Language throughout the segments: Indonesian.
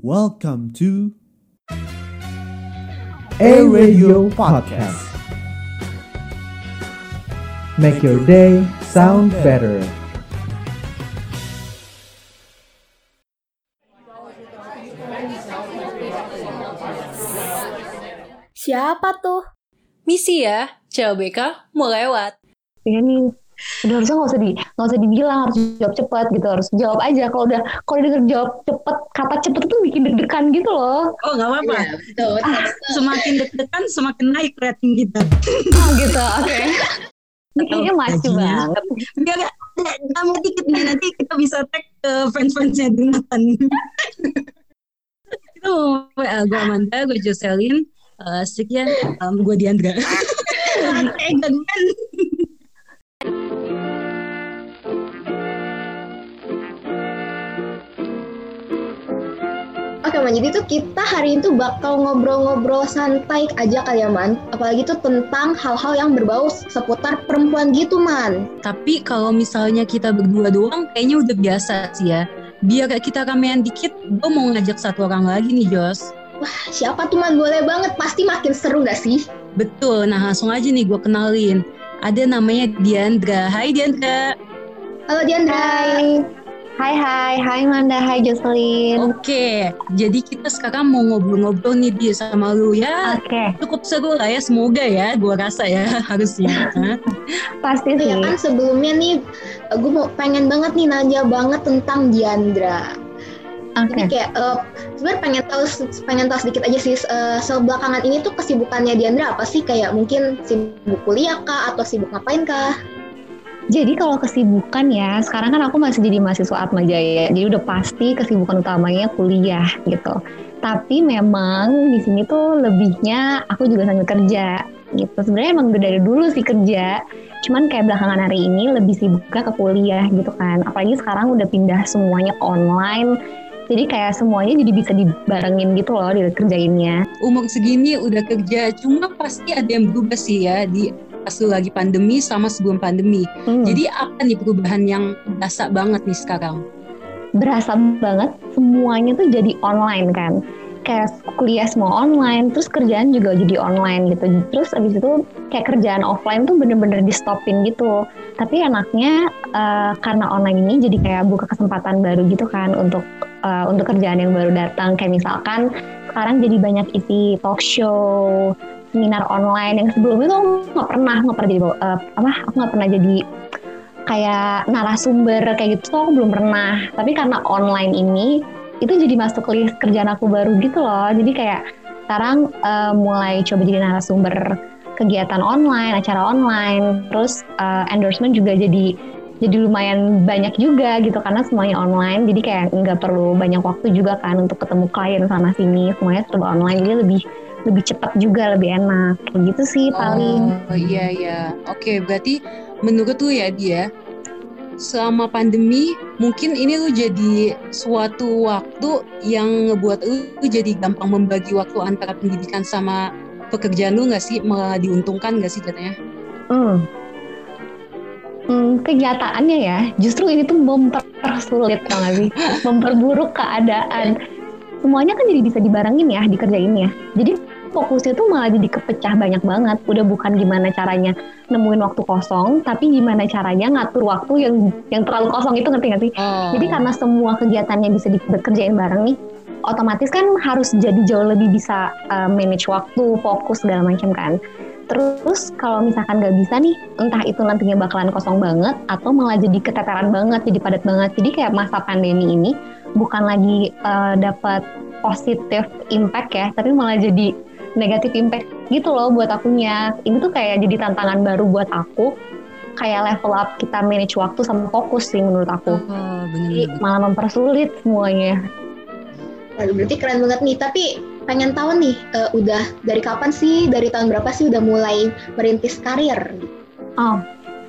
Welcome to A Radio Podcast. Make your day sound better. Siapa tuh? Misi ya, CLBK mau lewat. Iya nih, udah harusnya nggak usah di nggak usah dibilang harus jawab cepat gitu harus jawab aja kalau udah kalau denger jawab cepet kata cepet tuh bikin deg-degan gitu loh Oh nggak apa-apa. Betul. Semakin deg-degan semakin naik rating kita. oh, gitu oke ini kayaknya masih banget Biar nggak tambah dikit nih nanti kita bisa tag ke fans-fansnya kita mau WA gue Amanda, gue Jocelyn, uh, sekian, um, gue Diandra. eh gantian. Oke Man, jadi tuh kita hari itu bakal ngobrol-ngobrol santai aja kali ya Man. Apalagi tuh tentang hal-hal yang berbau seputar perempuan gitu Man. Tapi kalau misalnya kita berdua doang, kayaknya udah biasa sih ya. Biar kita ramean dikit, gue mau ngajak satu orang lagi nih Jos. Siapa tuh Man? Boleh banget. Pasti makin seru gak sih? Betul, nah langsung aja nih gue kenalin. Ada namanya Diandra. Hai Diandra. Halo Diandra. Hai Hai hai. Hai Manda. Hai Jocelyn. Oke, jadi kita sekarang mau ngobrol-ngobrol nih dia sama lu ya. Oke. Cukup seru lah ya, semoga ya, gua rasa ya harusnya. Pasti sih. Ya kan sebelumnya nih, gue mau pengen banget nih nanya banget tentang Diandra. Oke. Jadi kayak eh, sebenarnya pengen tahu pengen tahu sedikit aja sih eh, sebelakangan ini tuh kesibukannya Diandra apa sih? Kayak mungkin sibuk kuliah kah? Atau sibuk ngapain kah? Jadi kalau kesibukan ya, sekarang kan aku masih jadi mahasiswa Atma Jaya, jadi udah pasti kesibukan utamanya kuliah gitu. Tapi memang di sini tuh lebihnya aku juga sambil kerja gitu. Sebenarnya emang dari dulu sih kerja, cuman kayak belakangan hari ini lebih sibuknya ke kuliah gitu kan. Apalagi sekarang udah pindah semuanya online, jadi kayak semuanya jadi bisa dibarengin gitu loh dikerjainnya. Umur segini udah kerja, cuma pasti ada yang berubah sih ya di pas lu lagi pandemi sama sebelum pandemi. Hmm. Jadi apa nih perubahan yang berasa banget nih sekarang? berasa banget semuanya tuh jadi online kan kayak kuliah semua online terus kerjaan juga jadi online gitu terus abis itu kayak kerjaan offline tuh bener-bener di stopin gitu tapi enaknya eh, karena online ini jadi kayak buka kesempatan baru gitu kan untuk eh, untuk kerjaan yang baru datang kayak misalkan sekarang jadi banyak isi talk show seminar online yang sebelumnya tuh nggak pernah nggak pernah jadi eh, apa aku nggak pernah jadi kayak narasumber kayak gitu tuh aku belum pernah. Tapi karena online ini itu jadi masuk list kerjaan aku baru gitu loh. Jadi kayak sekarang eh, mulai coba jadi narasumber kegiatan online acara online. Terus eh, endorsement juga jadi jadi lumayan banyak juga gitu karena semuanya online. Jadi kayak nggak perlu banyak waktu juga kan untuk ketemu klien sana sini. Semuanya serba online. Jadi lebih lebih cepat juga lebih enak kayak gitu sih paling Oh iya iya. Oke, berarti menurut lu ya dia selama pandemi mungkin ini lu jadi suatu waktu yang ngebuat lu, jadi gampang membagi waktu antara pendidikan sama pekerjaan lu nggak sih malah diuntungkan nggak sih katanya? Hmm. Hmm, kenyataannya ya, justru ini tuh mempersulit tau gak sih? Memperburuk keadaan. Semuanya kan jadi bisa dibarengin ya, dikerjain ya. Jadi fokusnya tuh malah jadi kepecah banyak banget. Udah bukan gimana caranya nemuin waktu kosong, tapi gimana caranya ngatur waktu yang yang terlalu kosong itu ngerti gak sih? Oh. Jadi karena semua kegiatannya bisa dikerjain bareng nih, otomatis kan harus jadi jauh lebih bisa uh, manage waktu, fokus segala macam kan. Terus kalau misalkan nggak bisa nih, entah itu nantinya bakalan kosong banget atau malah jadi keteteran banget, jadi padat banget. Jadi kayak masa pandemi ini bukan lagi uh, dapat positif impact ya, tapi malah jadi negatif impact gitu loh buat akunya. Ini tuh kayak jadi tantangan baru buat aku, kayak level up kita manage waktu sama fokus sih menurut aku. Oh, Jadi bener-bener. malah mempersulit semuanya. Waduh, berarti keren banget nih. Tapi pengen tahu nih, eh, udah dari kapan sih, dari tahun berapa sih udah mulai merintis karir? Oh,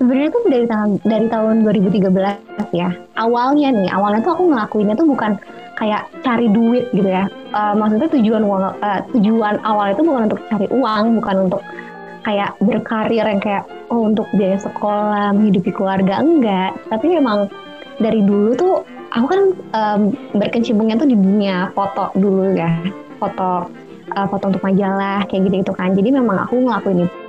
sebenarnya tuh dari tahun dari tahun 2013 ya. Awalnya nih, awalnya tuh aku ngelakuinnya tuh bukan kayak cari duit gitu ya. Eh, maksudnya tujuan uang, eh, tujuan awal itu bukan untuk cari uang, bukan untuk kayak berkarir yang kayak oh untuk biaya sekolah, menghidupi keluarga enggak. Tapi memang dari dulu tuh aku kan um, berkecimpungnya tuh di dunia foto dulu ya foto uh, foto untuk majalah kayak gitu gitu kan jadi memang aku ngelakuin itu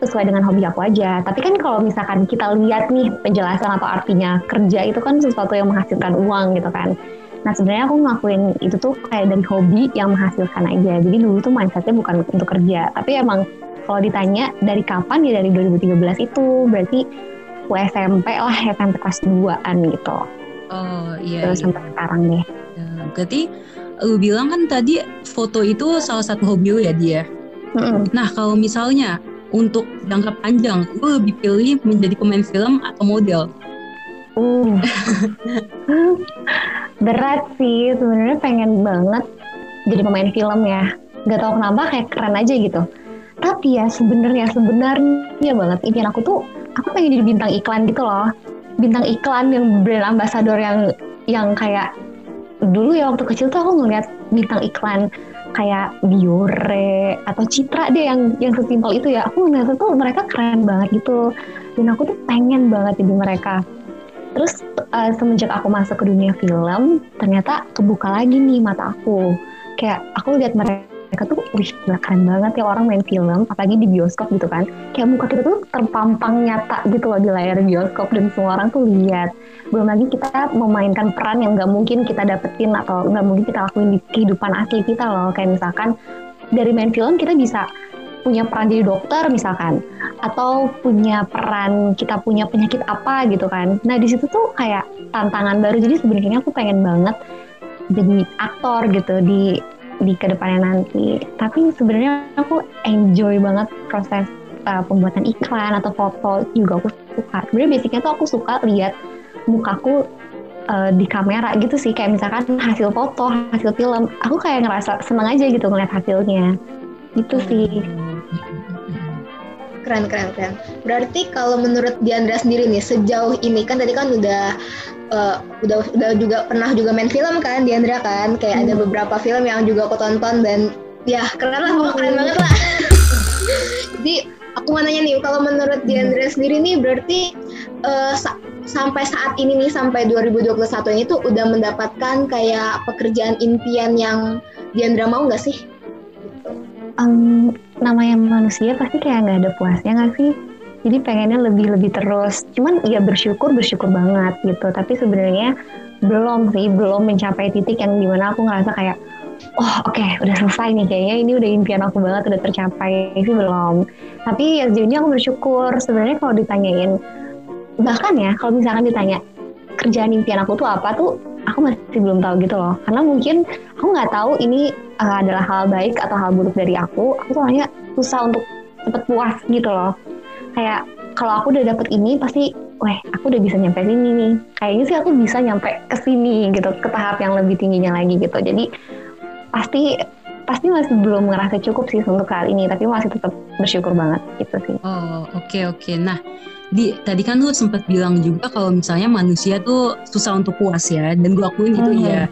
sesuai dengan hobi aku aja tapi kan kalau misalkan kita lihat nih penjelasan atau artinya kerja itu kan sesuatu yang menghasilkan uang gitu kan Nah sebenarnya aku ngelakuin itu tuh kayak dari hobi yang menghasilkan aja. Jadi dulu tuh mindsetnya bukan untuk kerja. Tapi emang kalau ditanya dari kapan ya dari 2013 itu berarti aku SMP lah SMP kelas 2an gitu. Oh iya. Terus iya. sampai sekarang deh. Ya, berarti lu bilang kan tadi foto itu salah satu hobi lu ya dia. Mm-mm. Nah kalau misalnya untuk jangka panjang, lu lebih pilih menjadi pemain film atau model? Uh. Berat sih, sebenarnya pengen banget jadi pemain film ya. Gak tau kenapa kayak keren aja gitu. Tapi ya sebenarnya sebenarnya banget impian aku tuh aku pengen jadi bintang iklan gitu loh. Bintang iklan yang brand ambassador yang yang kayak dulu ya waktu kecil tuh aku ngeliat bintang iklan kayak Biore atau Citra deh yang yang sesimpel itu ya. Aku ngeliat tuh mereka keren banget gitu. Dan aku tuh pengen banget jadi mereka. Terus uh, semenjak aku masuk ke dunia film, ternyata kebuka lagi nih mata aku. Kayak aku lihat mereka tuh, wih gila keren banget ya orang main film, apalagi di bioskop gitu kan. Kayak muka kita tuh terpampang nyata gitu loh di layar bioskop dan semua orang tuh lihat. Belum lagi kita memainkan peran yang nggak mungkin kita dapetin atau nggak mungkin kita lakuin di kehidupan asli kita loh. Kayak misalkan dari main film kita bisa punya peran jadi dokter misalkan atau punya peran kita punya penyakit apa gitu kan nah di situ tuh kayak tantangan baru jadi sebenarnya aku pengen banget jadi aktor gitu di di ke depannya nanti. Tapi sebenarnya aku enjoy banget proses uh, pembuatan iklan atau foto juga aku suka. Sebenarnya basicnya tuh aku suka lihat mukaku uh, di kamera gitu sih. Kayak misalkan hasil foto hasil film aku kayak ngerasa seneng aja gitu ngeliat hasilnya. Gitu sih. Keren, keren, keren. Berarti kalau menurut Diandra sendiri nih, sejauh ini kan tadi kan udah uh, udah udah juga pernah juga main film kan Diandra kan, kayak ada beberapa film yang juga aku tonton dan ya keren lah, pokoknya keren banget lah. Jadi aku mau nanya nih, kalau menurut Diandra sendiri nih, berarti uh, sa- sampai saat ini nih, sampai 2021 ini tuh udah mendapatkan kayak pekerjaan impian yang Diandra mau nggak sih? um, namanya manusia pasti kayak nggak ada puasnya nggak sih? Jadi pengennya lebih-lebih terus. Cuman ya bersyukur bersyukur banget gitu. Tapi sebenarnya belum sih, belum mencapai titik yang di mana aku ngerasa kayak, oh oke okay, udah selesai nih kayaknya ini udah impian aku banget udah tercapai sih belum. Tapi ya sejauh ini aku bersyukur. Sebenarnya kalau ditanyain bahkan ya kalau misalkan ditanya kerjaan impian aku tuh apa tuh aku masih belum tahu gitu loh karena mungkin aku nggak tahu ini uh, adalah hal baik atau hal buruk dari aku aku soalnya susah untuk cepet puas gitu loh kayak kalau aku udah dapet ini pasti weh aku udah bisa nyampe sini nih. Kayaknya sih aku bisa nyampe ke sini gitu ke tahap yang lebih tingginya lagi gitu. Jadi pasti pasti masih belum ngerasa cukup sih untuk kali ini tapi masih tetap bersyukur banget gitu sih. Oh oke okay, oke. Okay. nah di tadi kan lu sempat bilang juga kalau misalnya manusia tuh susah untuk puas ya dan gue akuin itu Hmm. ya.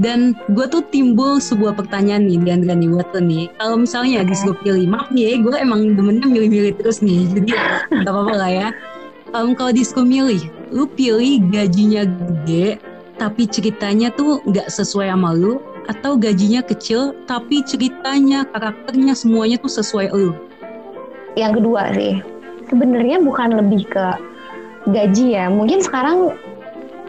Dan gue tuh timbul sebuah pertanyaan nih dan nih buat lo nih. Kalau misalnya habis gue pilih maaf nih ya gue emang demennya milih-milih terus nih jadi gak apa-apa lah ya. Em, kalau disuruh milih lu pilih gajinya gede tapi ceritanya tuh nggak sesuai sama lu atau gajinya kecil tapi ceritanya karakternya semuanya tuh sesuai lu? Yang kedua sih sebenarnya bukan lebih ke gaji ya. Mungkin sekarang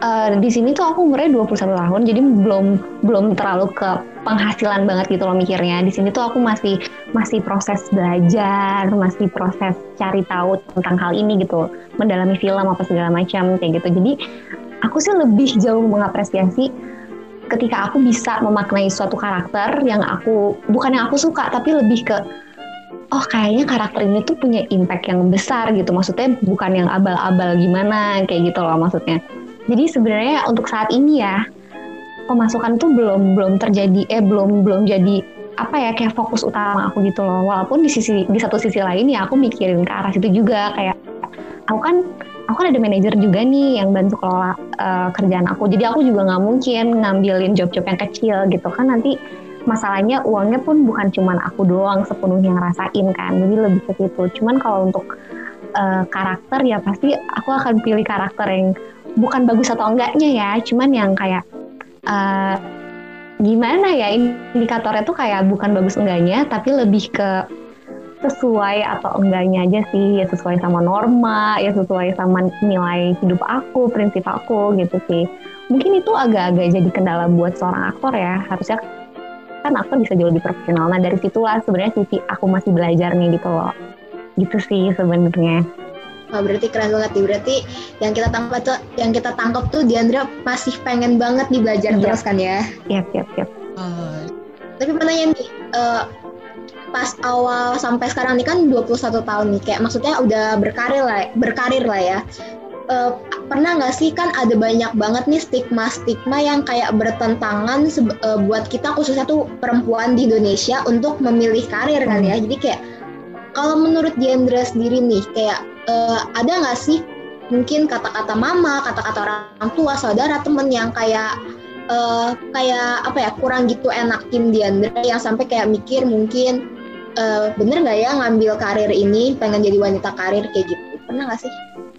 eh, di sini tuh aku umurnya 21 tahun jadi belum belum terlalu ke penghasilan banget gitu loh mikirnya. Di sini tuh aku masih masih proses belajar masih proses cari tahu tentang hal ini gitu mendalami film apa segala macam kayak gitu. Jadi aku sih lebih jauh mengapresiasi ketika aku bisa memaknai suatu karakter yang aku bukan yang aku suka tapi lebih ke oh kayaknya karakter ini tuh punya impact yang besar gitu. Maksudnya bukan yang abal-abal gimana kayak gitu loh maksudnya. Jadi sebenarnya untuk saat ini ya pemasukan tuh belum belum terjadi eh belum belum jadi apa ya kayak fokus utama aku gitu loh. Walaupun di sisi di satu sisi lain ya aku mikirin ke arah situ juga. Kayak aku kan aku kan ada manajer juga nih yang bantu kelola eh, kerjaan aku. Jadi aku juga nggak mungkin ngambilin job-job yang kecil gitu kan. Nanti masalahnya uangnya pun bukan cuman aku doang sepenuhnya ngerasain kan jadi lebih ke situ. Cuman kalau untuk eh, karakter ya pasti aku akan pilih karakter yang bukan bagus atau enggaknya ya, cuman yang kayak eh, gimana ya indikatornya tuh kayak bukan bagus enggaknya, tapi lebih ke sesuai atau enggaknya aja sih, ya sesuai sama norma, ya sesuai sama nilai hidup aku, prinsip aku gitu sih. Mungkin itu agak-agak jadi kendala buat seorang aktor ya, harusnya kan aktor bisa jauh lebih profesional. Nah dari situlah sebenarnya sisi aku masih belajar nih gitu loh. Gitu sih sebenarnya. Wah, berarti keren banget nih. Berarti yang kita tangkap tuh, yang kita tangkap tuh Diandra masih pengen banget nih belajar Iya. terus kan ya. Yap, yap, yap. Uh, Tapi pertanyaan nih, eh, pas awal sampai sekarang nih kan 21 tahun nih, kayak maksudnya udah berkarir lah, berkarir lah ya. Eh, pernah nggak sih kan ada banyak banget nih stigma-stigma yang kayak bertentangan eh, buat kita khususnya tuh perempuan di Indonesia untuk memilih karir kan ya. Jadi kayak kalau menurut Diandra sendiri nih, kayak eh, ada nggak sih mungkin kata-kata mama, kata-kata orang tua, saudara, temen yang kayak eh, kayak apa ya kurang gitu enakin Diandra yang sampai kayak mikir mungkin eh, bener nggak ya ngambil karir ini pengen jadi wanita karir kayak gitu pernah nggak sih?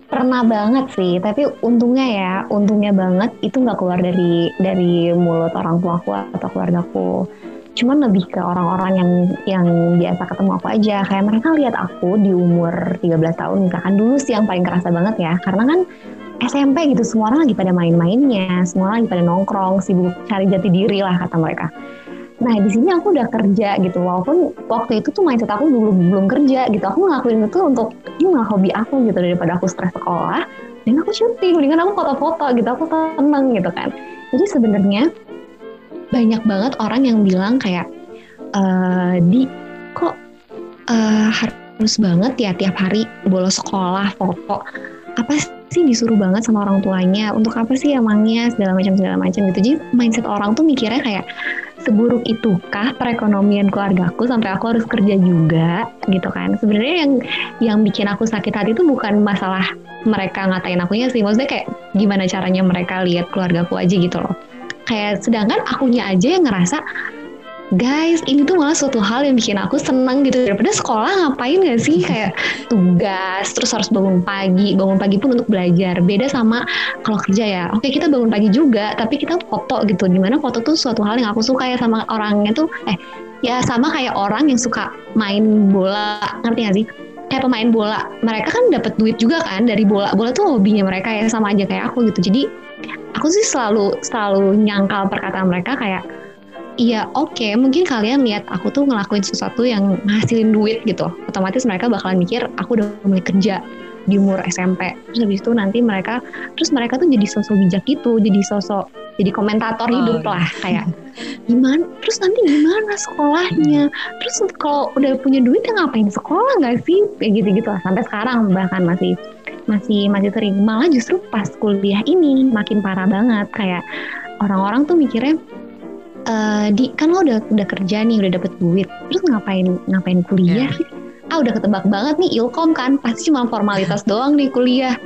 Pernah banget sih, tapi untungnya ya, untungnya banget itu nggak keluar dari dari mulut orang tua aku atau keluargaku. Cuman lebih ke orang-orang yang yang biasa ketemu aku aja. Kayak mereka lihat aku di umur 13 tahun misalkan dulu sih yang paling kerasa banget ya. Karena kan SMP gitu semua orang lagi pada main-mainnya, semua orang lagi pada nongkrong, sibuk cari jati diri lah kata mereka. Nah di sini aku udah kerja gitu, walaupun waktu itu tuh mindset aku belum belum kerja gitu. Aku ngelakuin itu untuk ini malah hobi aku gitu daripada aku stres sekolah. Dan aku syuting, mendingan aku foto-foto gitu, aku seneng gitu kan. Jadi sebenarnya banyak banget orang yang bilang kayak eh di kok eh, harus banget ya tiap hari bolos sekolah foto apa sih disuruh banget sama orang tuanya untuk apa sih emangnya segala macam segala macam gitu jadi mindset orang tuh mikirnya kayak seburuk itukah perekonomian keluargaku sampai aku harus kerja juga gitu kan? Sebenarnya yang yang bikin aku sakit hati itu bukan masalah mereka ngatain akunya sih. Maksudnya kayak gimana caranya mereka lihat keluargaku aja gitu loh. Kayak sedangkan akunya aja yang ngerasa guys ini tuh malah suatu hal yang bikin aku seneng gitu. Daripada sekolah ngapain gak sih? Kayak tugas terus harus bangun pagi. Bangun pagi pun untuk belajar. Beda sama kalau kerja ya. Oke kita bangun pagi juga tapi kita foto gitu. Di mana foto tuh suatu hal yang aku suka ya sama orangnya tuh. Eh ya sama kayak orang yang suka main bola. Ngerti gak sih? Kayak pemain bola. Mereka kan dapat duit juga kan dari bola. Bola tuh hobinya mereka ya sama aja kayak aku gitu. Jadi aku sih selalu selalu nyangkal perkataan mereka kayak Iya oke. Mungkin kalian lihat aku tuh ngelakuin sesuatu yang ngasilin duit gitu. Otomatis mereka bakalan mikir aku udah mulai kerja di umur SMP terus habis itu nanti mereka terus mereka tuh jadi sosok bijak gitu jadi sosok jadi komentator Oh, hidup iya. lah kayak gimana? Terus nanti gimana sekolahnya? Terus kalau udah punya duit ya ngapain sekolah nggak sih? Kayak gitu gitu lah sampai sekarang bahkan masih masih masih sering. Malah justru pas kuliah ini makin parah banget kayak orang-orang tuh mikirnya eh di kan lo udah udah kerja nih udah dapet duit. Terus ngapain ngapain kuliah? Sih ah udah ketebak banget nih ilkom kan. Pasti cuma formalitas doang nih kuliah.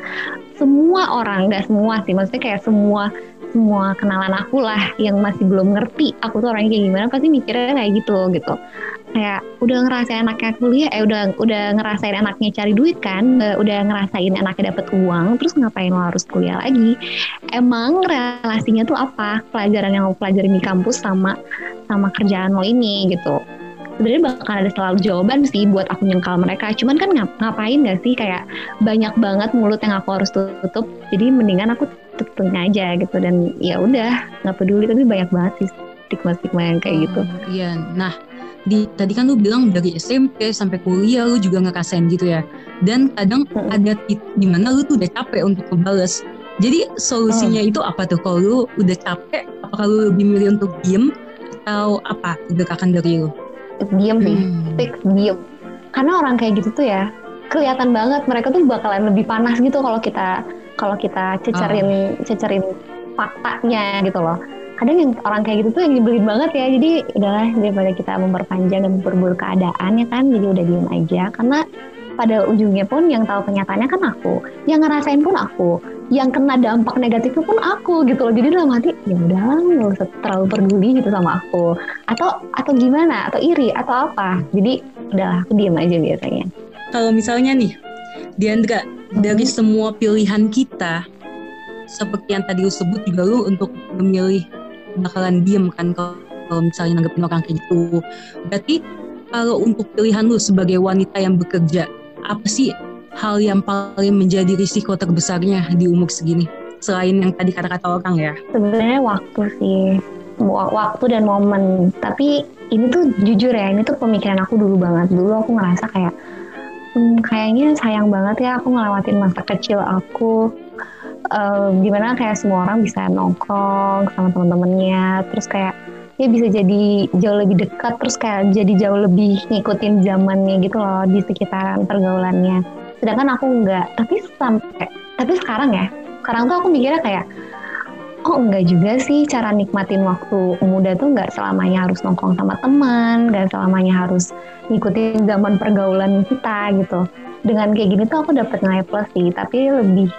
Semua orang nggak semua sih maksudnya kayak semua semua kenalan aku lah yang masih belum ngerti aku tuh orangnya kayak gimana pasti mikirnya kayak gitu gitu kayak udah ngerasain enaknya kuliah eh udah udah ngerasain enaknya cari duit kan eh, udah ngerasain enaknya dapet uang terus ngapain lo harus kuliah lagi? Emang relasinya tuh apa? Pelajaran yang lo pelajarin di kampus sama sama kerjaan lo ini gitu. Sebenarnya bakal ada selalu jawaban sih buat aku nyengkal mereka. Cuman kan ngap- ngapain gak sih? Kayak banyak banget mulut yang aku harus tutup. Jadi mendingan aku tutup telinga aja gitu. Dan ya udah nggak peduli. Tapi banyak banget sih stigma stigma yang kayak gitu. Oh, Iya, nah di tadi kan lu bilang dari SMP sampai kuliah lu juga ngerasain gitu ya. Dan kadang Mm-mm. ada titik di mana lu tuh udah capek untuk ngebales. Jadi solusinya itu apa tuh kalau lu udah capek? Apakah lu lebih milih untuk diem atau apa gebrakan dari lu? diem sih Hmm. fix diem karena orang kayak gitu tuh ya kelihatan banget mereka tuh bakalan lebih panas gitu kalau kita kalau kita cecerin cecerin faktanya gitu loh kadang yang orang kayak gitu tuh yang nyebelin banget ya. Jadi udahlah daripada kita memperpanjang dan memperburuk keadaan ya kan jadi udah diem aja. Karena pada ujungnya pun yang tahu kenyataannya kan aku. Yang ngerasain pun aku. Yang kena dampak negatifnya pun aku gitu loh. Jadi dalam hati ya udahlah nggak usah terlalu peduli gitu sama aku. Atau atau gimana? Atau iri? Atau apa? Jadi udahlah aku diem aja biasanya. Kalau misalnya nih Diandra, dari semua pilihan kita, seperti yang tadi lu sebut juga lu untuk memilih bakalan diem kan kalau misalnya nanggepin orang kayak gitu. Berarti kalau untuk pilihan lu sebagai wanita yang bekerja, apa sih hal yang paling menjadi risiko terbesarnya di umur segini? Selain yang tadi kata-kata orang ya. Sebenarnya waktu sih, Wa- waktu dan momen. Tapi ini tuh jujur ya, ini tuh pemikiran aku dulu banget. Dulu aku ngerasa kayak, hmm, kayaknya sayang banget ya aku ngelewatin masa kecil aku. Eh, di mana kayak semua orang bisa nongkrong sama teman-temannya, terus kayak ya bisa jadi jauh lebih dekat, terus kayak jadi jauh lebih ngikutin zamannya gitu loh di sekitaran pergaulannya. Sedangkan aku enggak. Tapi sampai, tapi sekarang ya, sekarang tuh aku mikirnya kayak oh enggak juga sih cara nikmatin waktu muda tuh enggak selamanya harus nongkrong sama teman, enggak selamanya harus ngikutin zaman pergaulan kita gitu. Dengan kayak gini tuh aku dapet nilai plus sih, tapi lebih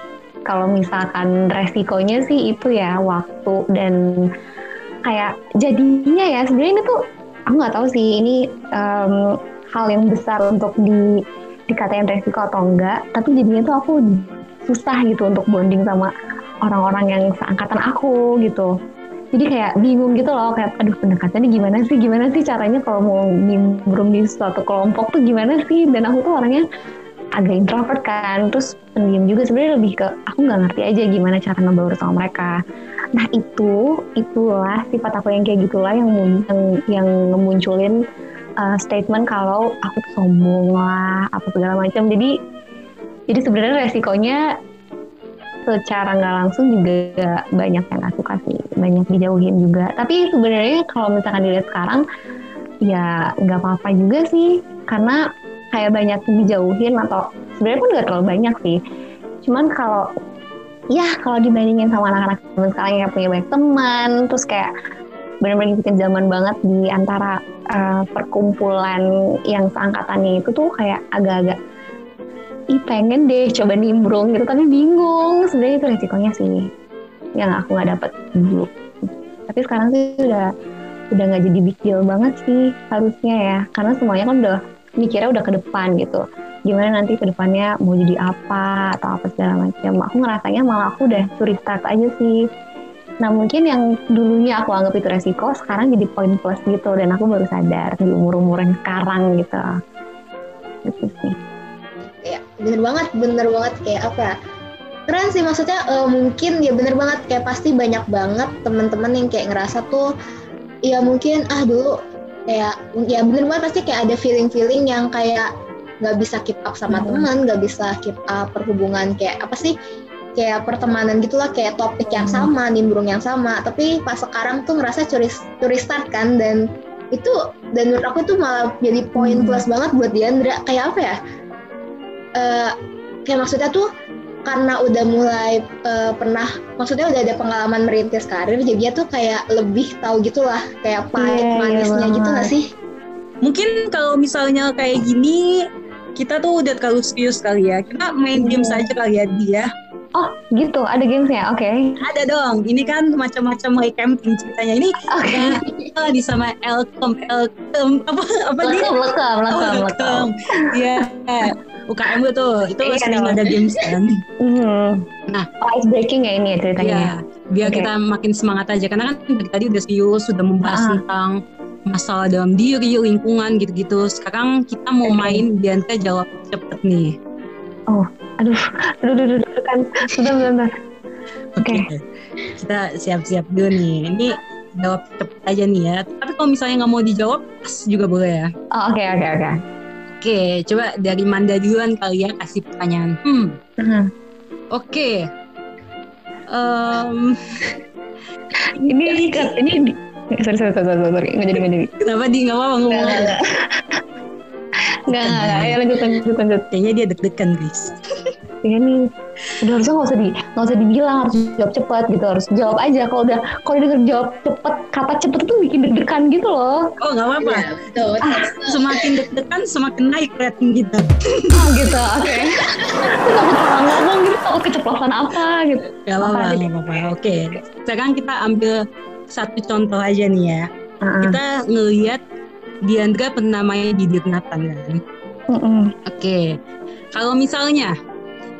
kalau misalkan resikonya sih itu ya waktu dan kayak jadinya ya sebenarnya ini tuh aku nggak tahu sih ini em, hal yang besar untuk di dikatain resiko atau enggak, tapi jadinya tuh aku susah gitu untuk bonding sama orang-orang yang seangkatan aku gitu. Jadi kayak bingung gitu loh, kayak aduh pendekatannya gimana sih, gimana sih caranya kalau mau nimbrung di suatu kelompok tuh gimana sih? Dan aku tuh orangnya agak introvert kan, terus pendiam juga sebenarnya lebih ke aku nggak ngerti aja gimana cara ngebaur sama mereka. Nah itu, itulah sifat aku yang kayak gitulah yang yang, yang ngemunculin uh, statement kalau aku sombong lah, apa segala macam. Jadi jadi sebenarnya resikonya secara nggak langsung juga banyak yang nggak suka sih, banyak dijauhin juga. Tapi sebenarnya kalau misalkan dilihat sekarang, ya nggak apa-apa juga sih, karena kayak banyak dijauhin atau sebenarnya pun nggak terlalu banyak sih. Cuman kalau ya kalau dibandingin sama anak-anak zaman sekarang yang punya banyak teman, terus kayak benar-benar ngikutin zaman banget di antara uh, perkumpulan yang seangkatannya itu tuh kayak agak-agak ih pengen deh coba nimbrung gitu. Tapi bingung sebenarnya itu resikonya sih. Yang aku nggak dapet dulu. Tapi sekarang sih udah udah nggak jadi deal banget sih harusnya ya. Karena semuanya kan udah mikirnya udah ke depan gitu. Gimana nanti ke depannya mau jadi apa atau apa segala macam. Aku ngerasanya malah aku udah curi start aja sih. Nah mungkin yang dulunya aku anggap itu resiko sekarang jadi poin plus gitu. Dan aku baru sadar di umur-umur yang sekarang gitu. Gitu sih. Kayak bener banget bener banget. Kayak apa ya, keren sih maksudnya eh, mungkin ya bener banget. Kayak pasti banyak banget teman-teman yang kayak ngerasa tuh ya mungkin ah dulu kayak ya bener banget pasti kayak ada feeling-feeling yang kayak nggak bisa keep up sama Hmm. teman nggak bisa keep up perhubungan kayak apa sih kayak pertemanan gitulah kayak topik yang Hmm. sama nimbrung yang sama tapi pas sekarang tuh ngerasa curi curi start kan dan itu dan menurut aku itu malah jadi poin Hmm. plus banget buat Diandra kayak apa ya eh kayak maksudnya tuh karena udah mulai eh, pernah maksudnya udah ada pengalaman merintis karir jadinya tuh kayak lebih tahu gitulah kayak pahit Iya, iya manisnya sih Mungkin kalau misalnya kayak gini, kita tuh udah terlalu serius kali ya. Kita main game Iya. saja kali ya dia. oh gitu ada gamesnya oke Ada dong. Ini kan macam-macam mulai camping ceritanya. Ini oke ya, di sama Elkom, Elkom apa apa dia? lekam lekam lekam Oh, lekam Elkom. Iya. UKM gue tuh, itu Iya sering ada games kan. Hmm. Nah. oh, ice breaking ya ini ya ceritanya Iya, biar Oke. kita makin semangat aja karena kan tadi udah serius sudah membahas Ah. tentang masalah dalam diri, lingkungan gitu-gitu. Sekarang kita mau main Bianca jawab cepet nih. aduh aduh aduh aduh, aduh kan bentar bentar Oke. Kita siap-siap dulu nih. Ini jawab cepet aja nih ya. Tapi kalau misalnya nggak mau dijawab, pas juga boleh ya. oh oke oke oke Oke, coba dari Manda duluan kali ya kasih pertanyaan. Hmm, Hmm. oke. Em, ini ini di- sorry sorry sorry sorry sorry. Nggak jadi nggak jadi. Kenapa di? Nggak apa-apa ngomong Nggak, nggak. Nggak nggak ayo lanjut lanjut lanjut Kayaknya dia deg-degan guys. ya nih. Udah harusnya nggak usah di nggak usah dibilang harus jawab cepat gitu harus jawab aja. Kalau udah kalau denger jawab cepet kata cepet itu bikin deg-degan gitu loh. Oh nggak apa-apa. Iya, betul, betul. Semakin deg-degan semakin naik rating kita. oh gitu oke. Takut salah ngomong gitu. Takut keceplosan apa gitu. Gak apa-apa, apa-apa. Oke, sekarang kita ambil satu contoh aja nih ya. Heeh. Kita ngelihat Diandra pernah main di Dirnatan kan. Mm-mm. Oke, kalau misalnya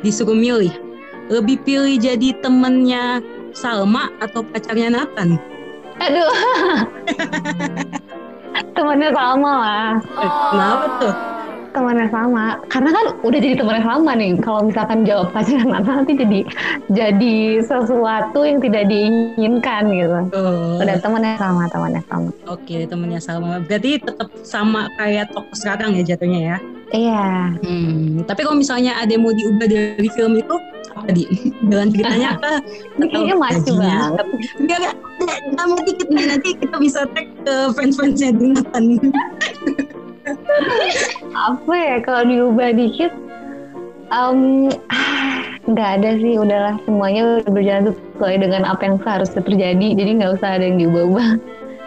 disuruh milih, lebih pilih jadi temennya Salma atau pacarnya Nathan? Aduh. temannya sama lah. Eh, Kenapa tuh? Temannya sama. Karena kan udah jadi temannya sama nih. Kalau misalkan jawab pacaran nanti jadi jadi sesuatu yang tidak diinginkan gitu. Oh, Udah temannya sama, temannya sama. Oke, temennya Salma. Berarti tetap sama kayak tokoh sekarang ya jatuhnya ya? Iya. Hmm, tapi kalau misalnya ada yang mau diubah dari film itu apa di jalan ceritanya apa? Ini kayaknya masih banget. Enggak, enggak, enggak mau dikit nih nanti kita bisa tag ke fans-fansnya Jonathan. Apa ya kalau diubah dikit? ah, nggak ada sih, udahlah semuanya udah berjalan sesuai dengan apa yang seharusnya terjadi. Jadi nggak usah ada yang diubah-ubah.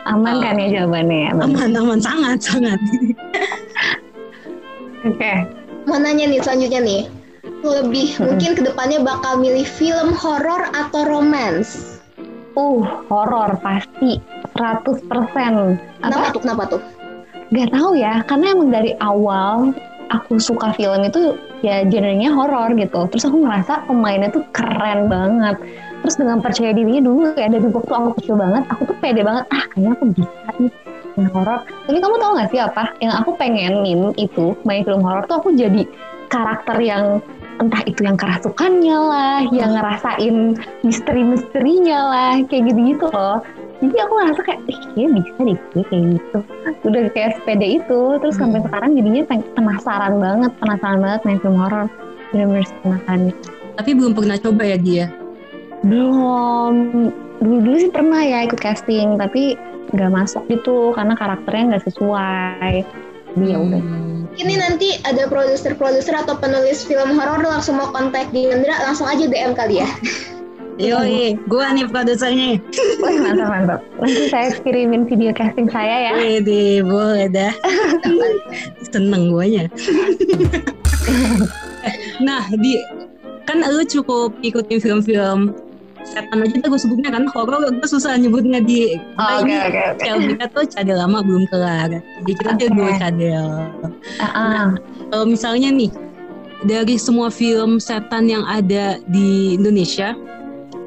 Aman Oh. kan ya jawabannya ya? Bang? Aman, aman, sangat, sangat. Oke. Mau nanya nih selanjutnya nih. Lebih mungkin ke depannya bakal milih film horor atau romance? Uh, horor pasti 100%. Kenapa Apa? tuh? Kenapa tuh? Gak tahu ya, karena emang dari awal aku suka film itu ya genrenya horor gitu. Terus aku ngerasa pemainnya tuh keren banget. Terus dengan percaya dirinya dulu ya dari waktu aku kecil banget, aku tuh pede banget. Ah, kayaknya aku bisa nih main horor. Tapi kamu tahu gak sih apa? Yang aku pengenin itu main film horor tuh aku jadi karakter yang entah itu yang kerasukannya lah, yang ngerasain misteri-misterinya lah, kayak gitu-gitu loh. Jadi aku ngerasa kayak, ih kayaknya bisa deh gue kayak gitu. Udah kayak sepeda itu, terus sampai Hmm. sekarang jadinya penasaran banget, penasaran banget main film horor. Bener-bener penasaran gitu. Tapi belum pernah coba ya dia. Belum, dulu-dulu sih pernah ya ikut casting, tapi nggak masuk gitu karena karakternya nggak sesuai. Jadi ya udah. Hmm. Ini nanti ada produser-produser atau penulis film horor langsung mau kontak Diandra, langsung aja DM kali ya. Yoi, gua nih produsernya. Wih mantap mantap. Nanti saya kirimin video casting saya ya. Wih, deh, boleh dah. Seneng guanya. nah, di kan lu cukup ikutin film-film setan aja tuh gue sebutnya kan horor gue susah nyebutnya di Oh, kita Oke ini oke oke. Celbika tuh cadel lama belum kelar jadi kita Oke. dua cadel Ah, ah. kalau misalnya nih dari semua film setan yang ada di Indonesia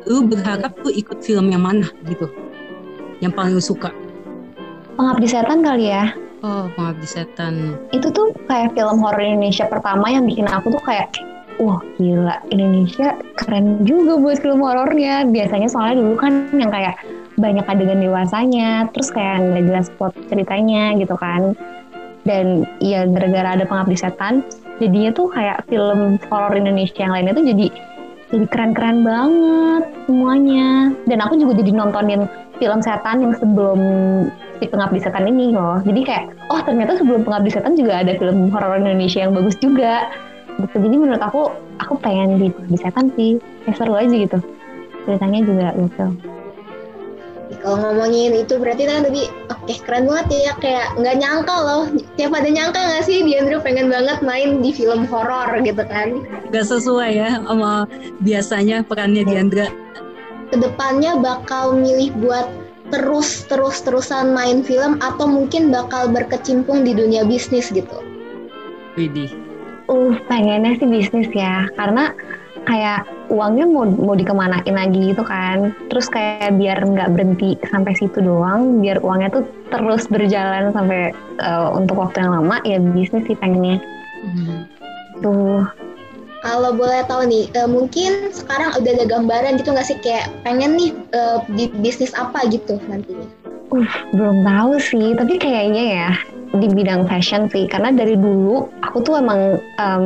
lu berharap tuh ikut film yang mana gitu? Yang paling lu suka? Pengabdi setan kali ya. oh pengabdi setan. Itu tuh kayak film horor Indonesia pertama yang bikin aku tuh kayak wah gila Indonesia keren juga buat film horornya. Biasanya soalnya dulu kan yang kayak banyak adegan dewasanya terus kayak nggak jelas plot ceritanya gitu kan. Dan ya gara-gara ada pengabdi setan jadinya tuh kayak film horor Indonesia yang lainnya tuh jadi jadi keren-keren banget semuanya. Dan aku juga jadi nontonin film setan yang sebelum si pengabdi setan ini loh. Jadi kayak oh ternyata sebelum pengabdi setan juga ada film horor Indonesia yang bagus juga. Gitu. Jadi menurut aku aku pengen di pengabdi setan sih. Kayak seru aja gitu. Ceritanya juga lucu Kalau ngomongin itu berarti kan tadi oke keren banget ya kayak nggak nyangka loh. Tiap ada nyangka nggak sih Diandra pengen banget main di film horor gitu kan. gak sesuai ya sama biasanya perannya Diandra Ke depannya bakal milih buat terus terus terusan main film atau mungkin bakal berkecimpung di dunia bisnis gitu. Widih uh pengennya sih bisnis ya karena kayak uangnya mau mau dikemanain lagi gitu kan. Terus kayak biar nggak berhenti sampai situ doang biar uangnya tuh terus berjalan sampai eh, untuk waktu yang lama ya bisnis sih pengennya. Hmm. tuh. Kalau boleh tahu nih, eh, mungkin sekarang udah ada gambaran gitu nggak sih? Kayak pengen nih eh, di bisnis apa gitu nantinya? uh belum tahu sih tapi kayaknya ya di bidang fashion sih. Karena dari dulu aku tuh emang em,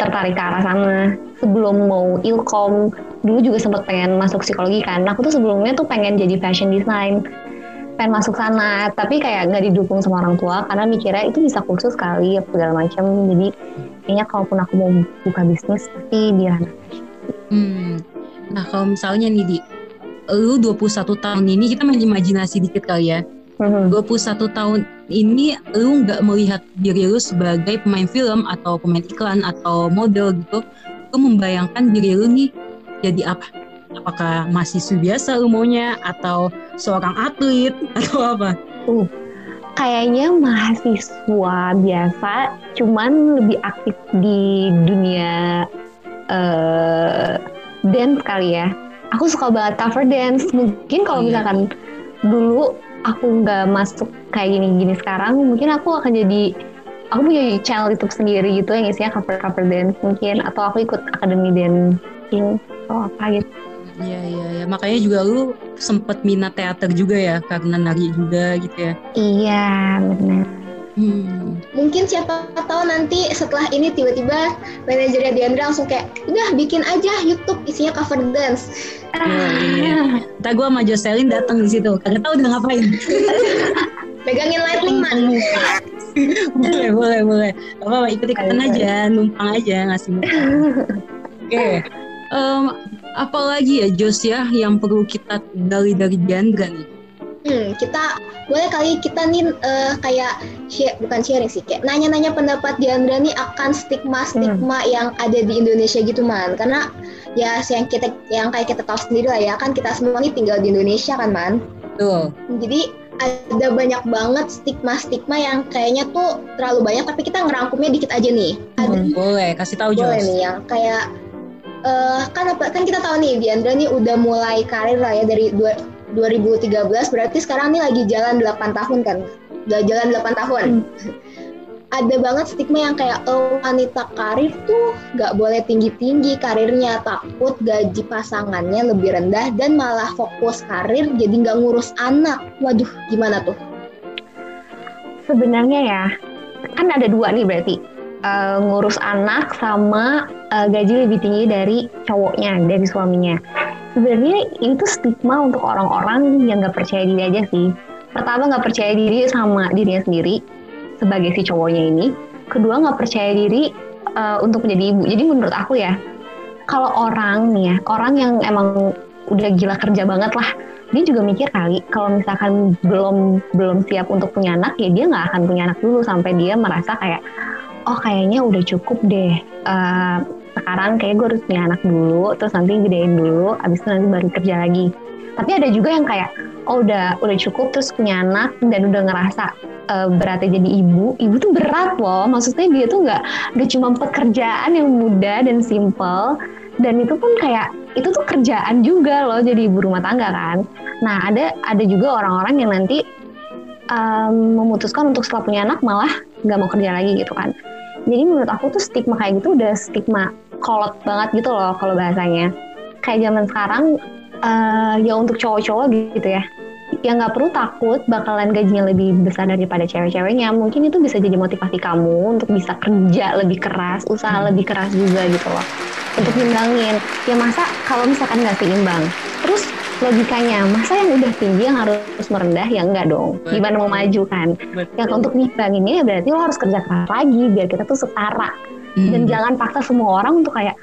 tertarik ke arah sana sebelum mau ilkom dulu juga sempat pengen masuk psikologi kan aku tuh sebelumnya tuh pengen jadi fashion design pengen masuk sana tapi kayak nggak didukung sama orang tua karena mikirnya itu bisa kursus kali apa segala macam jadi kayaknya kalaupun aku mau buka bisnis pasti di ranah Hmm. Nah kalau misalnya nih di lu 21 tahun ini kita main imajinasi dikit kali ya. Mhm. 21 tahun ini lu nggak melihat diri lu sebagai pemain film atau pemain iklan atau model gitu. Lu membayangkan diri lu nih jadi apa? Apakah mahasiswa biasa lu maunya atau seorang atlet atau apa? kayaknya mahasiswa biasa cuman lebih aktif di dunia eh dance kali ya. Aku suka banget cover dance. Mungkin kalau Iya. misalkan dulu aku nggak masuk kayak gini-gini sekarang, mungkin aku akan jadi aku punya channel YouTube sendiri gitu yang isinya cover cover dance mungkin atau aku ikut akademi dancing atau apa gitu. Iya iya ya. Makanya juga lu sempet minat teater juga ya karena nari juga gitu ya. Iya benar. Hmm. Mungkin siapa tahu nanti setelah ini tiba-tiba manajernya Diandra langsung kayak udah bikin aja YouTube isinya cover dance. Iya, iya. Ntar gue sama Jocelyn datang di situ. Kagak tahu udah ngapain. Megangin lightning man. boleh boleh boleh. Apa-apa ikut ikutan Ayo, aja, numpang aja ngasih muka. Oke. Em, apalagi ya Jos ya yang perlu kita gali dari Diandra nih. Hmm, kita boleh kali kita nih eh, kayak share, bukan sharing sih, kayak nanya-nanya pendapat Diandra nih akan stigma-stigma yang ada di Indonesia gitu man. Karena ya yang kita yang kayak kita tahu sendiri lah ya kan kita semua nih tinggal di Indonesia kan man. Tuh. Jadi ada banyak banget stigma-stigma yang kayaknya tuh terlalu banyak tapi kita ngerangkumnya dikit aja nih. Ada Boleh kasih tahu boleh Jos. nih yang kayak eh kan apa kan kita tahu nih Diandra nih udah mulai karir lah ya dari dua, 2013 berarti sekarang nih lagi jalan 8 tahun kan udah jalan 8 tahun ada banget stigma yang kayak oh, wanita karir tuh nggak boleh tinggi-tinggi karirnya takut gaji pasangannya lebih rendah dan malah fokus karir jadi nggak ngurus anak waduh gimana tuh Sebenarnya ya kan ada dua nih berarti Eh, ngurus anak sama eh, gaji lebih tinggi dari cowoknya dari suaminya. Sebenarnya itu stigma untuk orang-orang yang nggak percaya diri aja sih. Pertama nggak percaya diri sama dirinya sendiri sebagai si cowoknya ini. Kedua nggak percaya diri eh, untuk menjadi ibu. Jadi menurut aku ya kalau orang nih ya orang yang emang udah gila kerja banget lah dia juga mikir kali kalau misalkan belum belum siap untuk punya anak ya dia nggak akan punya anak dulu sampai dia merasa kayak oh kayaknya udah cukup deh Eh, sekarang kayak gue harus punya anak dulu terus nanti gedein dulu abis itu nanti baru kerja lagi tapi ada juga yang kayak oh udah udah cukup terus punya anak dan udah ngerasa eh, beratnya jadi ibu. Ibu tuh berat loh. Maksudnya dia tuh nggak nggak cuma pekerjaan yang mudah dan simple. Dan itu pun kayak itu tuh kerjaan juga loh jadi ibu rumah tangga kan. Nah ada ada juga orang-orang yang nanti em, memutuskan untuk setelah punya anak malah nggak mau kerja lagi gitu kan. Jadi menurut aku tuh stigma kayak gitu udah stigma kolot banget gitu loh kalau bahasanya. Kayak zaman sekarang eh, ya untuk cowok-cowok gitu ya. Ya nggak perlu takut bakalan gajinya lebih besar daripada cewek-ceweknya. Mungkin itu bisa jadi motivasi kamu untuk bisa kerja lebih keras usaha lebih keras juga gitu loh. Untuk ngimbangin ya masa kalau misalkan nggak seimbang. Terus logikanya masa yang udah tinggi yang harus merendah? Ya enggak dong. Gimana mau maju kan? Yang untuk ngimbanginnya ya berarti lo harus kerja keras lagi biar kita tuh setara. Hmm. dan jangan paksa semua orang untuk kayak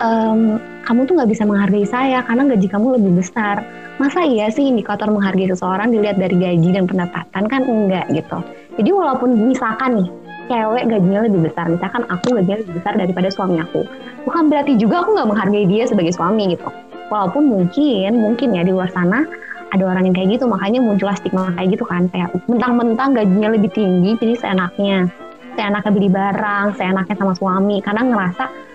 "Em, kamu tuh nggak bisa menghargai saya karena gaji kamu lebih besar. Masa iya sih indikator menghargai seseorang dilihat dari gaji dan pendapatan? Kan enggak gitu. Jadi walaupun misalkan nih cewek gajinya lebih besar. Misalkan aku gajinya lebih besar daripada suami aku. Bukan berarti juga aku nggak menghargai dia sebagai suami gitu. Walaupun mungkin mungkin ya di luar sana ada orang yang kayak gitu. Makanya muncullah stigma kayak gitu kan. Kayak mentang-mentang gajinya lebih tinggi jadi seenaknya. Seenaknya beli barang seenaknya sama suami. Karena ngerasa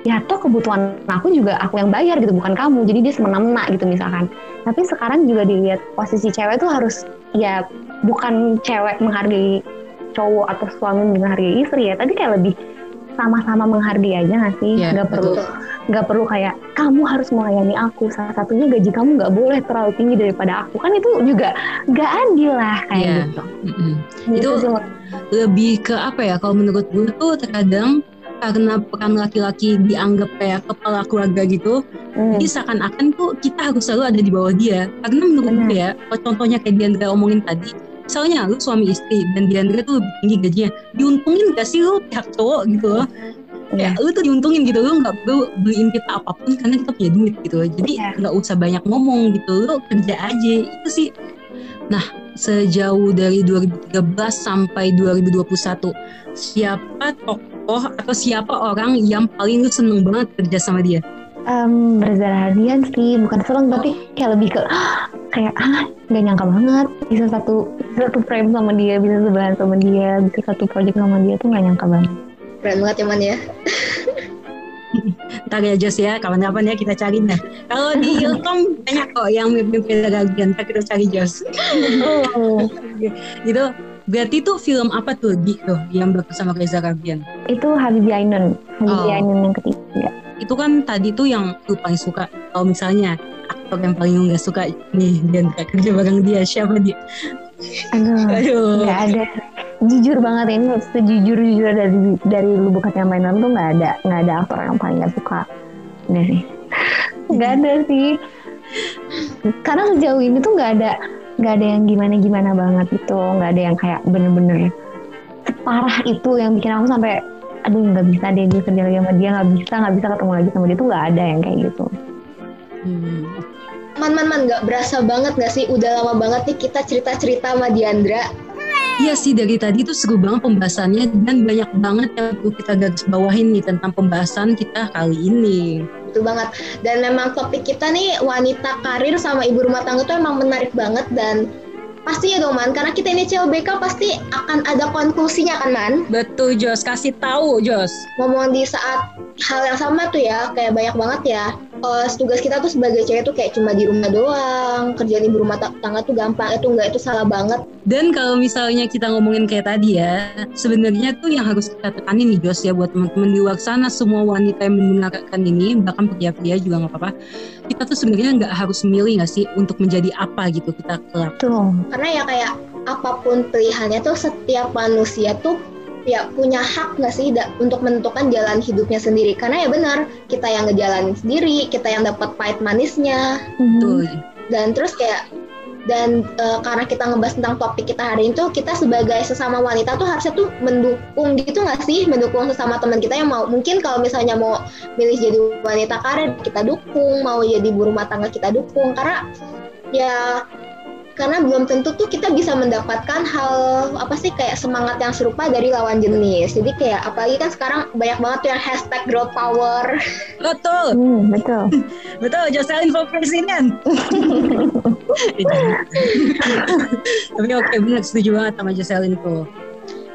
ya toh kebutuhan aku juga aku yang bayar gitu bukan kamu jadi dia semena-mena gitu misalkan tapi sekarang juga dilihat posisi cewek tuh harus ya bukan cewek menghargai cowok atau suami menghargai istri ya tapi kayak lebih sama-sama menghargai aja nggak sih Iya, nggak perlu betul. nggak perlu kayak kamu harus melayani aku salah satunya gaji kamu nggak boleh terlalu tinggi daripada aku kan itu juga nggak adil lah kayak Iya. gitu Mm-mm. Gitu Itu- sih, lebih ke apa ya kalau menurut gue tuh terkadang karena peran laki-laki dianggap kayak kepala keluarga gitu Hmm. jadi seakan-akan tuh kita harus selalu ada di bawah dia karena menurut gue ya kalau contohnya kayak Diandra omongin tadi misalnya lu suami istri dan Diandra tuh lebih tinggi gajinya diuntungin gak sih lu pihak cowok gitu loh Iya. ya lu tuh diuntungin gitu lu nggak perlu beliin kita apa pun karena kita punya duit gitu jadi Iya. nggak usah banyak ngomong gitu lu kerja aja itu sih nah sejauh dari 2013 sampai 2021 siapa tokoh atau siapa orang yang paling lu seneng banget kerja sama dia Em, Reza Radian sih bukan seneng tapi kayak lebih ke kayak ah nggak nyangka banget bisa satu bisa satu frame sama dia bisa sebelahan sama dia bisa satu project sama dia tuh nggak nyangka banget keren banget ya man ya Ntar ya Jos ya, kapan-kapan ya kita cari nah. Kalau di Ilkom banyak kok yang mirip-mirip Reza ntar kita cari Jos. Oh, gitu. Berarti tuh film apa tuh di tuh yang bersama Reza Rahardian? itu Habibie Ainun, Habibie Oh. Ainun yang ketiga. Itu kan tadi tuh yang lu paling suka. Kalau misalnya aktor yang paling lu suka nih dan gak kerja bareng dia siapa dia? Aduh, Aduh. nggak ada. Jujur banget ini sejujur jujur dari dari lubuk hati yang mainan tuh nggak ada nggak ada aktor yang paling nggak suka. Nggak sih, nggak ada sih. Karena sejauh ini tuh nggak ada nggak ada yang gimana gimana banget gitu, nggak ada yang kayak bener-bener separah itu yang bikin aku sampai aduh nggak bisa deh dia kerja lagi sama dia nggak bisa nggak bisa ketemu lagi sama dia tuh nggak ada yang kayak gitu. Hmm. Man man man nggak berasa banget nggak sih? Udah lama banget nih kita cerita cerita sama Diandra. Iya sih dari tadi tuh seru banget pembahasannya dan banyak banget yang perlu kita garis bawahin nih tentang pembahasan kita kali ini. Betul banget. Dan memang topik kita nih wanita karir sama ibu rumah tangga tuh emang menarik banget dan pastinya dong man karena kita ini CLBK pasti akan ada konklusinya kan man. Betul Jos, kasih tahu Jos. Ngomong di saat hal yang sama tuh ya kayak banyak banget ya. eh, tugas kita tuh sebagai cewek tuh kayak cuma di rumah doang kerjaan ibu rumah ta- tangga tuh gampang itu enggak itu salah banget Dan kalau misalnya kita ngomongin kayak tadi ya, sebenarnya tuh yang harus kita tekanin nih Jos ya buat teman-teman di luar sana semua wanita yang mendengarkan ini, bahkan pria-pria juga nggak apa-apa. Kita tuh sebenarnya nggak harus memilih nggak sih untuk menjadi apa gitu kita kelak. Tuh, karena ya kayak apa pun pilihannya tuh setiap manusia tuh ya punya hak nggak sih da- untuk menentukan jalan hidupnya sendiri karena ya benar kita yang ngejalanin sendiri kita yang dapat pahit manisnya Mhm. Tuh. dan terus kayak dan eh, karena kita ngebahas tentang topik kita hari ini tuh kita sebagai sesama wanita tuh harusnya tuh mendukung gitu nggak sih? Mendukung sesama teman kita yang mau mungkin kalau misalnya mau milih jadi wanita karir kita dukung. Mau jadi ibu rumah tangga kita dukung. Karena ya karena belum tentu tuh kita bisa mendapatkan hal apa sih kayak semangat yang serupa dari lawan jenis jadi kayak apalagi kan sekarang banyak banget tuh yang hashtag girl power Betul, Hmm, betul. betul Jocelyn for President. Tapi oke benar setuju banget sama Jocelyn tuh.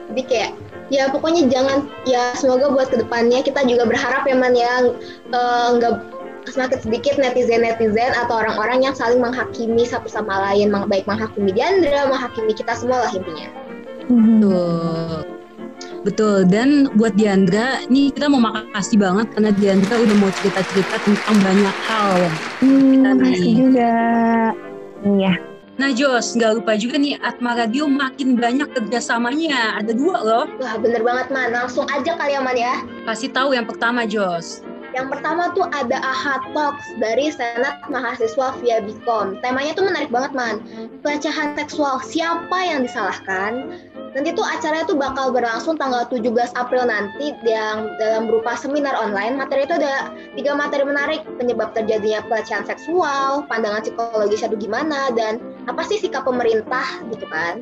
jadi kayak ya pokoknya jangan ya semoga buat ke depannya kita juga berharap ya man ya eh, nggak semakin sedikit netizen netizen atau orang-orang yang saling menghakimi satu sama lain baik menghakimi Diandra menghakimi kita semua lah intinya Mhm. Betul. Betul. Dan buat Diandra, ini kita mau makasih banget karena Diandra udah mau cerita-cerita tentang banyak hal. Hmm, Kita makasih juga. Iya. Nah Jos, nggak lupa juga nih Atma Radio makin banyak kerjasamanya. Ada dua loh. wah bener banget man langsung aja kali ya man ya Kasih tahu yang pertama Jos. Yang pertama tuh ada AHA Talks dari Senat Mahasiswa via Bikom. Temanya tuh menarik banget, Man. Pelecehan seksual, siapa yang disalahkan? Nanti tuh acaranya tuh bakal berlangsung tanggal 17 April nanti yang dalam berupa seminar online. Materi itu ada tiga materi menarik, penyebab terjadinya pelecehan seksual, pandangan psikologis itu gimana, dan apa sih sikap pemerintah gitu kan.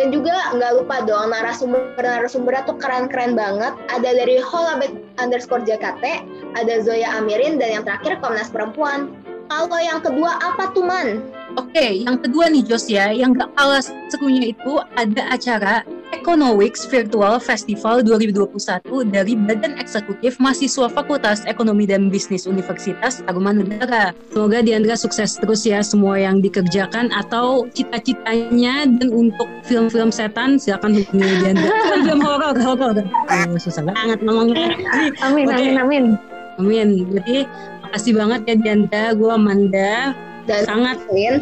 Dan juga nggak lupa dong narasumber-narasumbernya tuh keren-keren banget. Ada dari Holabek underscore JKT, ada Zoya Amirin, dan yang terakhir Komnas Perempuan. Kalau yang kedua apa tuh Man? Oke, yang kedua nih Jos ya, yang gak kalah serunya itu ada acara Economics Virtual Festival 2021 dari Badan Eksekutif Mahasiswa Fakultas Ekonomi dan Bisnis Universitas Tarumanegara. Semoga Diandra sukses terus ya semua yang dikerjakan atau cita-citanya dan untuk film-film setan silakan hubungi Diandra. Film horor, horor. Oh, susah banget ngomongnya. Amin, amin, amin. Amin. Jadi makasih banget ya Diandra, gue Amanda. Dan Sangat Lin.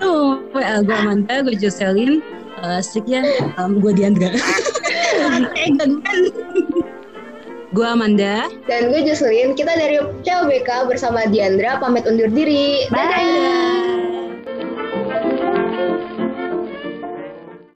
Tuh, uh, gue Amanda, gue Jocelyn. Uh, sekian, um, gue Diandra. gue Amanda. Dan gue Jocelyn, kita dari CLBK bersama Diandra pamit undur diri. Dadah! Bye.